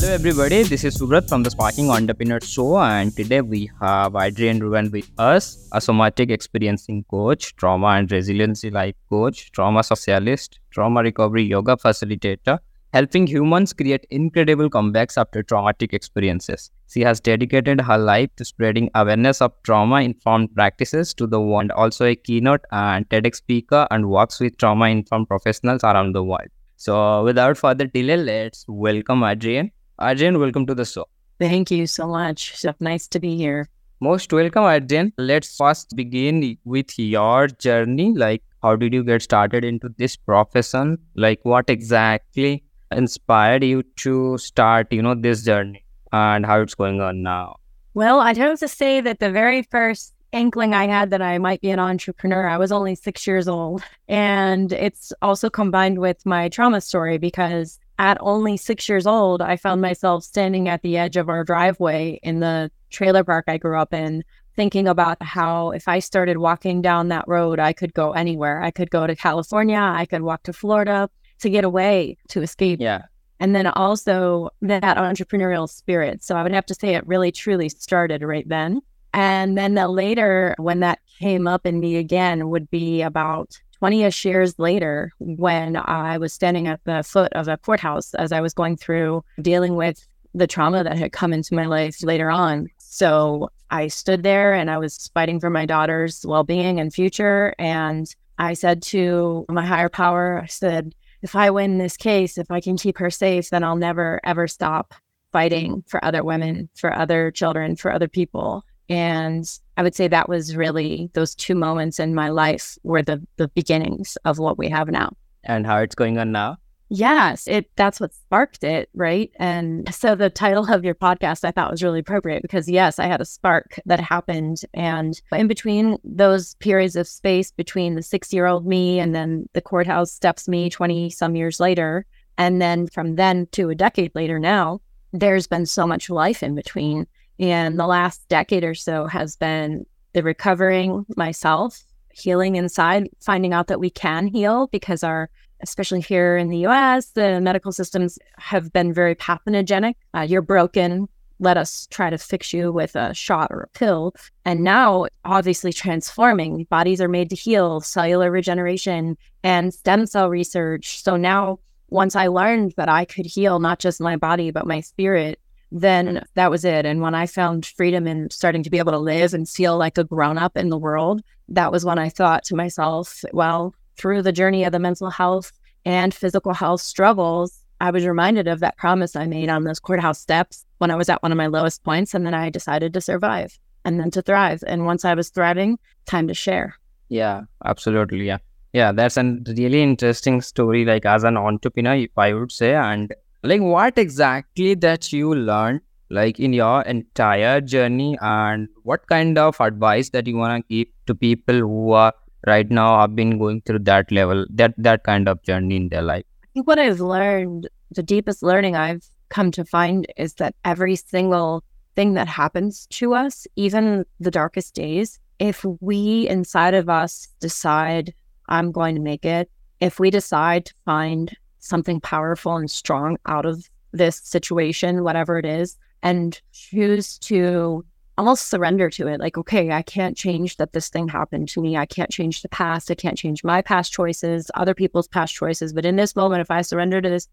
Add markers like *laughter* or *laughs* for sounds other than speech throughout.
Hello, everybody. This is Subrat from the Sparking Entrepreneur Show, and today we have Adrienne Rouan with us, a somatic experiencing coach, trauma and resiliency life coach, trauma specialist, trauma recovery yoga facilitator, helping humans create incredible comebacks after traumatic experiences. She has dedicated her life to spreading awareness of trauma informed practices to the world, also a keynote and TEDx speaker, and works with trauma informed professionals around the world. So, without further delay, let's welcome Adrienne. Adrienne, welcome to the show. Thank you so much. So nice to be here. Most welcome, Adrienne. Let's first begin with your journey. Like, how did you get started into this profession? Like, what exactly inspired you to start, you know, this journey and how it's going on now? Well, I'd have to say that the very first inkling I had that I might be an entrepreneur, I was only six years old. And it's also combined with my trauma story because at only six years old, I found mm-hmm. myself standing at the edge of our driveway in the trailer park I grew up in, thinking about how if I started walking down that road, I could go anywhere. I could go to California, I could walk to Florida to get away, to escape. Yeah. And then also that entrepreneurial spirit. So I would have to say it really truly started right then. And then the later, when that came up in me again, would be about 20 ish years later when I was standing at the foot of a courthouse as I was going through dealing with the trauma that had come into my life later on. So I stood there and I was fighting for my daughter's well being and future. And I said to my higher power, I said, if I win this case, if I can keep her safe, then I'll never, ever stop fighting for other women, for other children, for other people. And I would say that was really those two moments in my life were the the beginnings of what we have now. And how it's going on now? Yes, it that's what sparked it, right? And so the title of your podcast I thought was really appropriate because yes, I had a spark that happened and in between those periods of space between the 6-year-old me and then the courthouse steps me 20 some years later and then from then to a decade later now, there's been so much life in between and the last decade or so has been the recovering myself, healing inside, finding out that we can heal because our, especially here in the US, the medical systems have been very pathogenic. Uh, you're broken. Let us try to fix you with a shot or a pill. And now, obviously, transforming bodies are made to heal, cellular regeneration, and stem cell research. So now, once I learned that I could heal not just my body, but my spirit, then that was it. And when I found freedom and starting to be able to live and feel like a grown up in the world, that was when I thought to myself, well, through the journey of the mental health and physical health struggles, I was reminded of that promise I made on those courthouse steps when I was at one of my lowest points. And then I decided to survive and then to thrive. And once I was thriving, time to share. Yeah, absolutely. Yeah. Yeah, that's a really interesting story. Like, as an entrepreneur, I would say, and like what exactly that you learned like in your entire journey? And what kind of advice that you want to give to people who are right now have been going through that level that that kind of journey in their life? I think what i've learned the deepest learning i've come to find is that every single thing that happens to us even the darkest days if we inside of us decide i'm going to make it if we decide to find something powerful and strong out of this situation, whatever it is, and choose to almost surrender to it. Like, okay, I can't change that this thing happened to me. I can't change the past. I can't change my past choices, other people's past choices. But in this moment, if I surrender to this,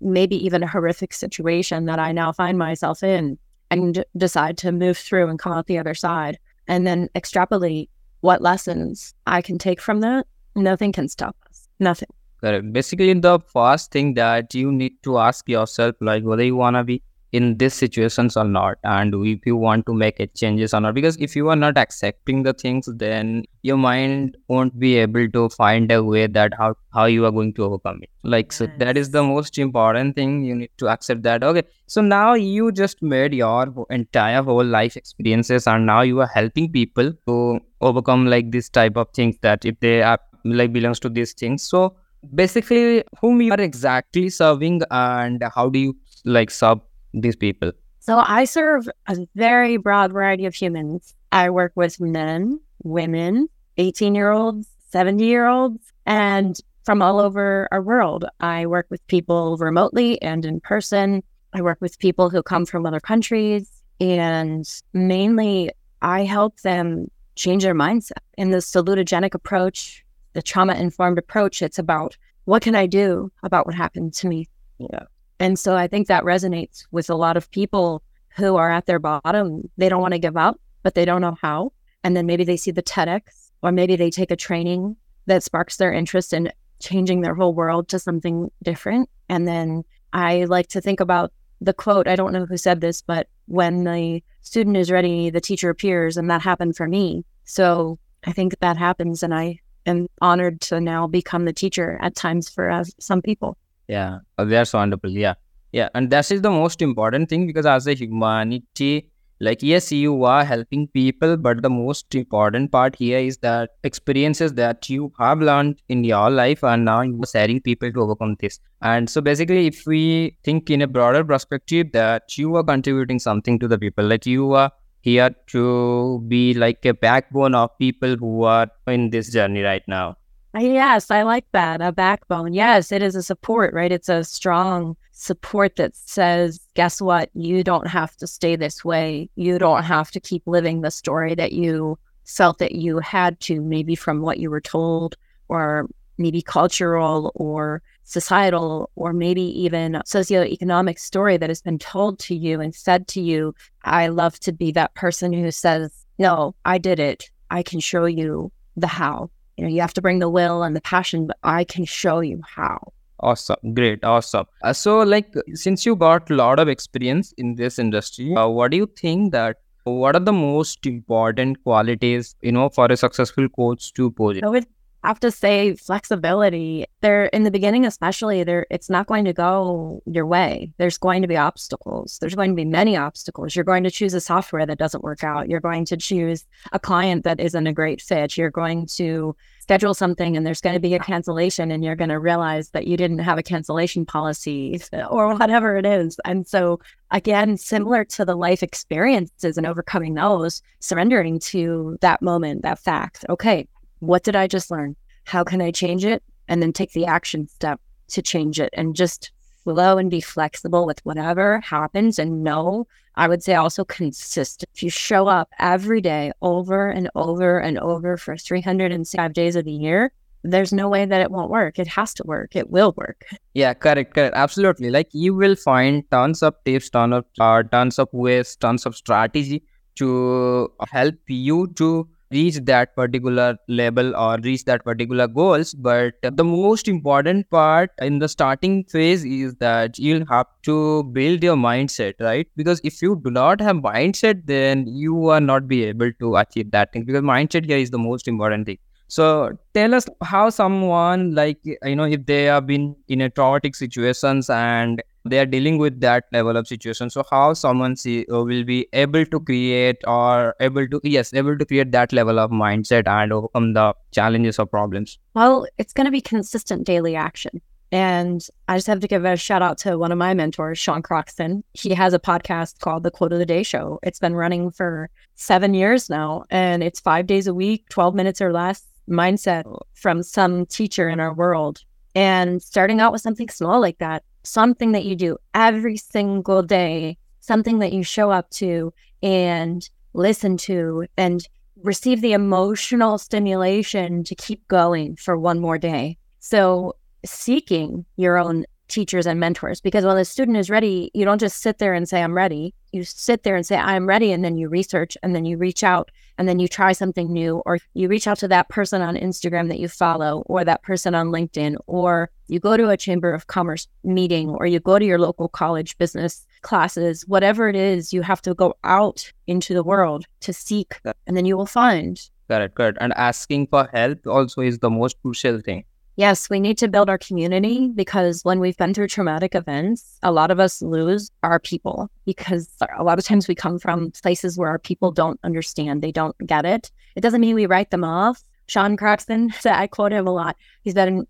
maybe even a horrific situation that I now find myself in, and decide to move through and come out the other side, and then extrapolate what lessons I can take from that, nothing can stop us. Nothing. Correct. Basically, the first thing that you need to ask yourself, like whether you wanna be in these situations or not, and if you want to make changes or not. Because if you are not accepting the things, then your mind won't be able to find a way that how how you are going to overcome it. Like yes. so, that is the most important thing. You need to accept that. Okay, so now you just made your entire whole life experiences, and now you are helping people to overcome like this type of things that if they are like belongs to these things. So basically whom you are exactly serving and how do you like serve these people so i serve a very broad variety of humans i work with men women 18 year olds 70 year olds and from all over our world i work with people remotely and in person I work with people who come from other countries. And mainly, I help them change their mindset. In the salutogenic approach, the trauma informed approach, it's about what can I do about what happened to me? Yeah. And so I think that resonates with a lot of people who are at their bottom. They don't want to give up, but they don't know how. And then maybe they see the TEDx or maybe they take a training that sparks their interest in changing their whole world to something different. And then I like to think about the quote. I don't know who said this, but when the student is ready, the teacher appears. And that happened for me. So I think that happens. And I am honored to now become the teacher at times for uh, some people. Yeah, uh, that's wonderful. Yeah, yeah, and that is the most important thing because as a humanity, like yes, you are helping people, but the most important part here is that experiences that you have learned in your life, and now you are sharing people to overcome this. And so basically, if we think in a broader perspective, that you are contributing something to the people, like you are here to be like a backbone of people who are in this journey right now. Yes, I like that. A backbone. Yes, it is a support, right? It's a strong support that says, guess what? You don't have to stay this way. You don't have to keep living the story that you felt that you had to, maybe from what you were told, or maybe cultural or societal, or maybe even socioeconomic story that has been told to you and said to you. I love to be that person who says, no, I did it. I can show you the how you know, you have to bring the will and the passion, but I can show you how. Awesome. Great. Awesome. Uh, so, like, since you got a lot of experience in this industry, uh, what do you think that what are the most important qualities, you know, for a successful coach to possess? I would have to say flexibility. There in the beginning, especially there, it's not going to go your way. There's going to be obstacles. There's going to be many obstacles. You're going to choose a software that doesn't work out. You're going to choose a client that isn't a great fit. You're going to schedule something and there's going to be a cancellation and you're going to realize that you didn't have a cancellation policy *laughs* or whatever it is. And so, again, similar to the life experiences and overcoming those, surrendering to that moment, that fact. Okay, what did I just learn? How can I change it? And then take the action step to change it and just flow and be flexible with whatever happens and know I would say also consistent. If you show up every day over and over and over for 305 days of the year, there's no way that it won't work. It has to work. It will work. Yeah, correct, correct. Absolutely. Like you will find tons of tips, tons of uh, tons of ways, tons of strategy to help you to reach that particular level or reach that particular goals but the most important part in the starting phase is that you'll have to build your mindset right? Because if you do not have mindset then you will not be able to achieve that thing because mindset here is the most important thing. So tell us how someone like you know if they have been in a traumatic situations and they are dealing with that level of situation so how someone see, uh, will be able to create or able to yes able to create that level of mindset and overcome the challenges or problems well it's going to be consistent daily action and I just have to give a shout out to one of my mentors, Sean Croxton. He has a podcast called The Quote of the Day Show. It's been running for seven years now, and it's five days a week, 12 minutes or less mindset from some teacher in our world. And starting out with something small like that, something that you do every single day, something that you show up to and listen to and receive the emotional stimulation to keep going for one more day. So, seeking your own teachers and mentors because when the student is ready, you don't just sit there and say, I'm ready. You sit there and say, I'm ready. And then you research and then you reach out and then you try something new or you reach out to that person on Instagram that you follow or that person on LinkedIn or you go to a chamber of commerce meeting or you go to your local college business classes, whatever it is, you have to go out into the world to seek and then you will find. Correct, correct. And asking for help also is the most crucial thing Yes, we need to build our community because when we've been through traumatic events, a lot of us lose our people because a lot of times we come from places where our people don't understand, they don't get it. It doesn't mean we write them off. Sean Croxton, *laughs* I quote him a lot. He's been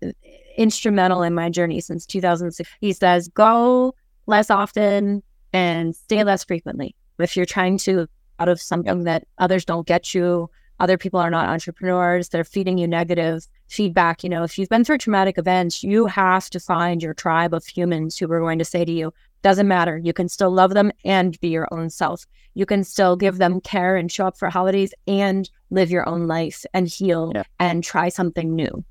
instrumental in my journey since 2006. He says, go less often and stay less frequently. If you're trying to out of something that others don't get you, other people are not entrepreneurs, they're feeding you negative feedback. You know, if you've been through traumatic events, you have to find your tribe of humans who are going to say to you, Doesn't matter. You can still love them and be your own self. You can still give them care and show up for holidays and live your own life and heal Yeah. and try something new.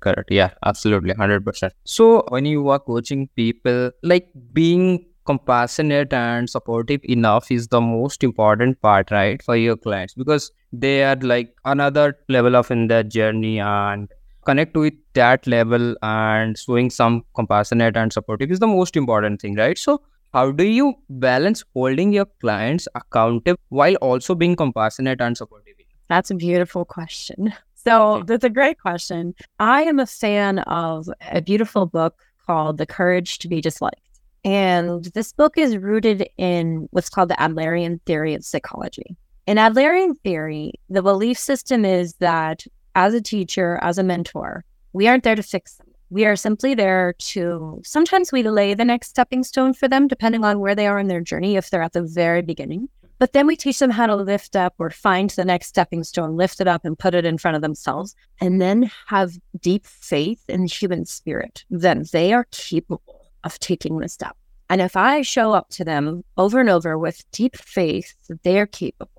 Correct. Yeah, absolutely. 100%. So, when you are coaching people, like being compassionate and supportive enough is the most important part, right, for your clients because they are like another level of in their journey and connect with that level and showing some compassionate and supportive is the most important thing, right? So, how do you balance holding your clients accountable while also being compassionate and supportive? That's a beautiful question. So that's a great question. I am a fan of a beautiful book called The Courage to Be Disliked. And this book is rooted in what's called the Adlerian theory of psychology. In Adlerian theory, the belief system is that as a teacher, as a mentor, we aren't there to fix them. We are simply there to sometimes we lay the next stepping stone for them, depending on where they are in their journey, if they're at the very beginning. But then we teach them how to lift up or find the next stepping stone, lift it up and put it in front of themselves, and then have deep faith in human spirit. Then they are capable of taking the step. And if I show up to them over and over with deep faith that they are capable,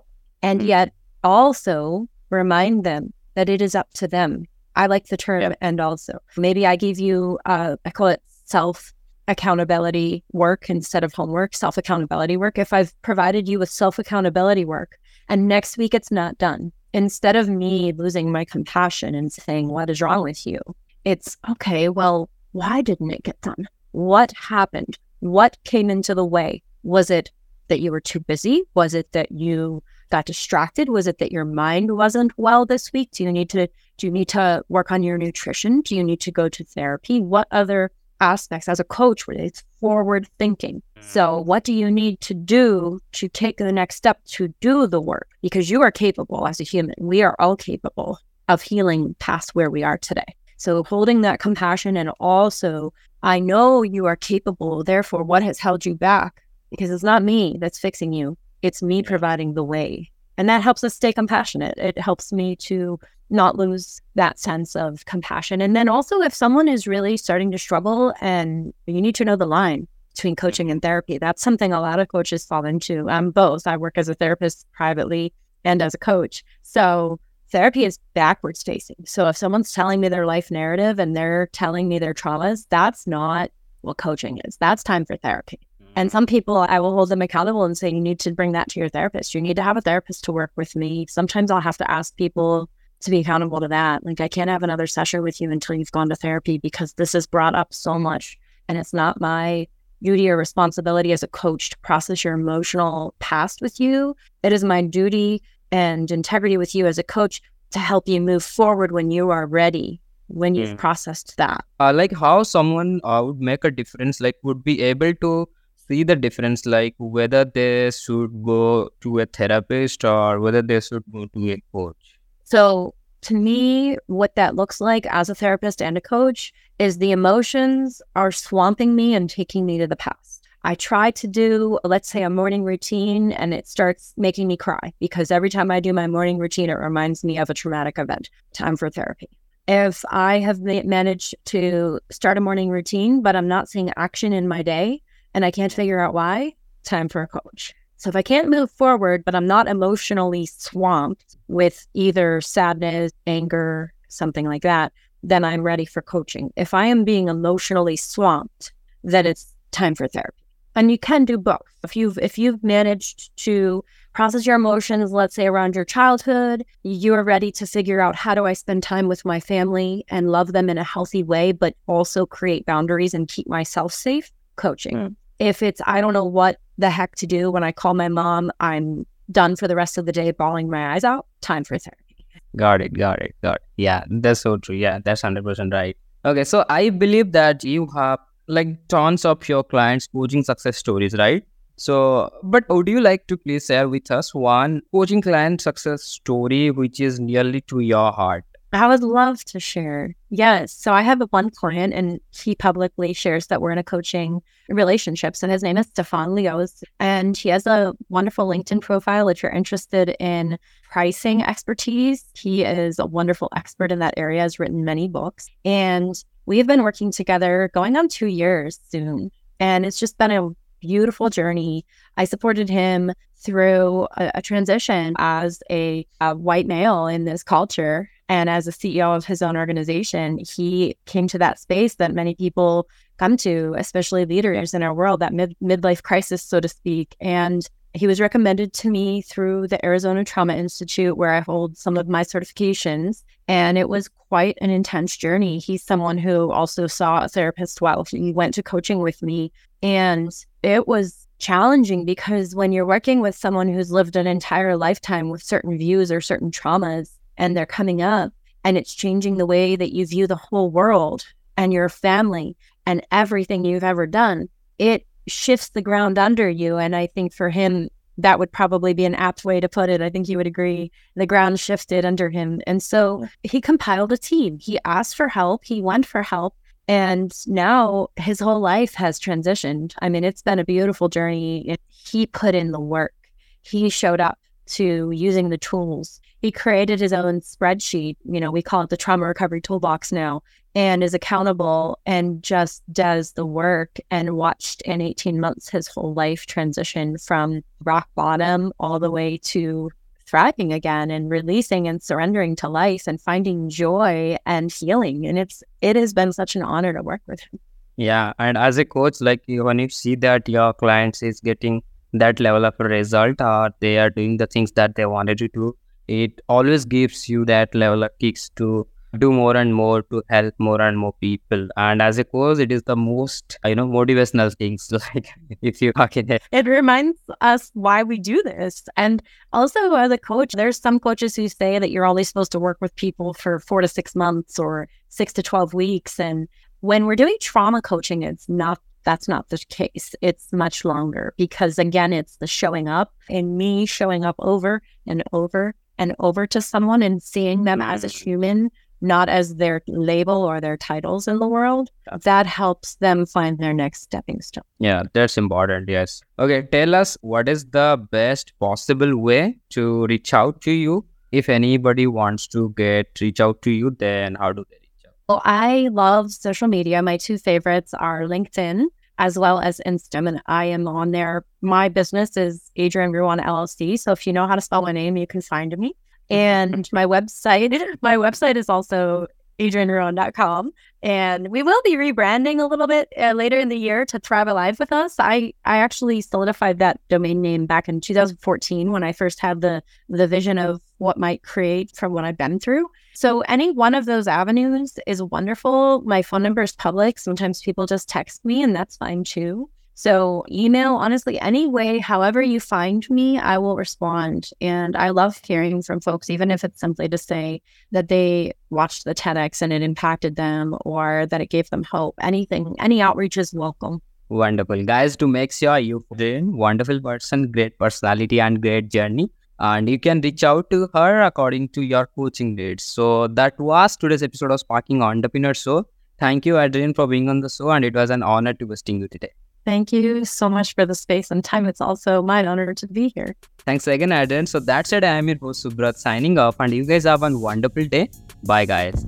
and Mhm. yet also remind them that it is up to them. I like the term Yep. and also. Maybe I give you, uh, I call it self accountability work instead of homework, self accountability work. If I've provided you with self accountability work and next week it's not done, instead of me losing my compassion and saying, What is wrong with you? It's okay, well, why didn't it get done? What happened? What came into the way? Was it that you were too busy? Was it that you got distracted? Was it that your mind wasn't well this week? Do you need to do you need to work on your nutrition? Do you need to go to therapy? What other aspects as a coach where it's forward thinking? So mm. what do you need to do to take the next step to do the work? Because you are capable as a human. We are all capable of healing past where we are today. So holding that compassion and also I know you are capable, therefore what has held you back? Because it's not me that's fixing you. It's me providing the way. And that helps us stay compassionate. It helps me to not lose that sense of compassion. And then also, if someone is really starting to struggle and you need to know the line between coaching and mm-hmm. therapy, that's something a lot of coaches fall into. I'm both. I work as a therapist privately and as a coach. So therapy is backwards facing. So if someone's telling me their life narrative and they're telling me their traumas, that's not what coaching is. That's time for therapy. And some people, I will hold them accountable and say, you need to bring that to your therapist. You need to have a therapist to work with me. Sometimes I'll have to ask people to be accountable to that. Like, I can't have another session with you until you've gone to therapy because this has brought up so much. And it's not my duty or responsibility as a coach to process your emotional past with you. It is my duty and integrity with you as a coach to help you move forward when you are ready, when you've Mm. processed that. uh, like how someone uh, would make a difference like would be able to see the difference like whether they should go to a therapist or whether they should go to a coach So, to me, what that looks like as a therapist and a coach is the emotions are swamping me and taking me to the past. I try to do, let's say, a morning routine and it starts making me cry because every time I do my morning routine, it reminds me of a traumatic event. Time for therapy. If I have managed to start a morning routine, but I'm not seeing action in my day and I can't figure out why, time for a coach. So if I can't move forward, but I'm not emotionally swamped with either sadness, anger, something like that, then I'm ready for coaching. If I am being emotionally swamped, then it's time for therapy. And you can do both. If you've if you've managed to process your emotions, let's say around your childhood, you are ready to figure out how do I spend time with my family and love them in a healthy way, but also create boundaries and keep myself safe, coaching. Mm. If it's I don't know what the heck to do when I call my mom, I'm done for the rest of the day bawling my eyes out, time for therapy. got it got it got it. Yeah that's so true. Yeah that's 100% right. Okay so i believe that you have like tons of your clients coaching success stories right? So but would you like to please share with us one coaching client success story which is nearly to your heart I would love to share. Yes. So I have one client and he publicly shares that we're in a coaching relationship. So his name is Stephan Liozu and he has a wonderful LinkedIn profile. If you're interested in pricing expertise, he is a wonderful expert in that area, has written many books. And we've been working together going on two years soon. And it's just been a beautiful journey. I supported him through a, a transition as a, a white male in this culture. And as a CEO of his own organization, he came to that space that many people come to, especially leaders in our world, that mid- midlife crisis, so to speak. And he was recommended to me through the Arizona Trauma Institute, where I hold some of my certifications. And it was quite an intense journey. He's someone who also saw a therapist while he went to coaching with me. And it was challenging because when you're working with someone who's lived an entire lifetime with certain views or certain traumas, and they're coming up, and it's changing the way that you view the whole world and your family and everything you've ever done, it shifts the ground under you. And I think for him, that would probably be an apt way to put it. I think you would agree. The ground shifted under him. And so he compiled a team. He asked for help, he went for help. And now his whole life has transitioned. I mean, it's been a beautiful journey. He put in the work, he showed up to using the tools. He created his own spreadsheet. You know, we call it the trauma recovery toolbox now and is accountable and just does the work and watched in 18 months his whole life transition from rock bottom all the way to thriving again and releasing and surrendering to life and finding joy and healing and it's it has been such an honor to work with him yeah and as a coach like when you see that your clients is getting that level of a result or they are doing the things that they wanted to do it always gives you that level of kicks to do more and more to help more and more people. And as a coach, it is the most, you know, motivational things. *laughs* Like if you talk in it, it reminds us why we do this. And also as a coach, there's some coaches who say that you're only supposed to work with people for four to six months or six to 12 weeks. And when we're doing trauma coaching, it's not that's not the case. It's much longer because, again, it's the showing up and me showing up over and over and over to someone and seeing them as a mm. human not as their label or their titles in the world, that helps them find their next stepping stone. Yeah, that's important. Yes. Okay, tell us what is the best possible way to reach out to you? If anybody wants to get reach out to you, then how do they reach out? Well, I love social media. My two favorites are LinkedIn as well as Insta, and I am on there. My business is Adrienne Rouan LLC. So if you know how to spell my name, you can find me. And *laughs* my website, my website is also adriennerouan.com. And we will be rebranding a little bit uh, later in the year to Thrive Alive with us. I, I actually solidified that domain name back in 2014 when I first had the, the vision of what might create from what I've been through. So any one of those avenues is wonderful. My phone number is public. Sometimes people just text me, and that's fine too. So, email, honestly, any way, however you find me, I will respond. And I love hearing from folks, even if it's simply to say that they watched the TEDx and it impacted them or that it gave them hope. Anything, any outreach is welcome. Wonderful. Guys, to make sure you wonderful person, great personality, and great journey. And you can reach out to her according to your coaching needs. So that was today's episode of Sparking Entrepreneur Show. Thank you, Adrienne, for being on the show, and it was an honor to hosting you today. Thank you so much for the space and time. It's also my honor to be here. Thanks again, Adrienne. So that's it. I am your host, Subrat, signing off, and you guys have a wonderful day. Bye, guys.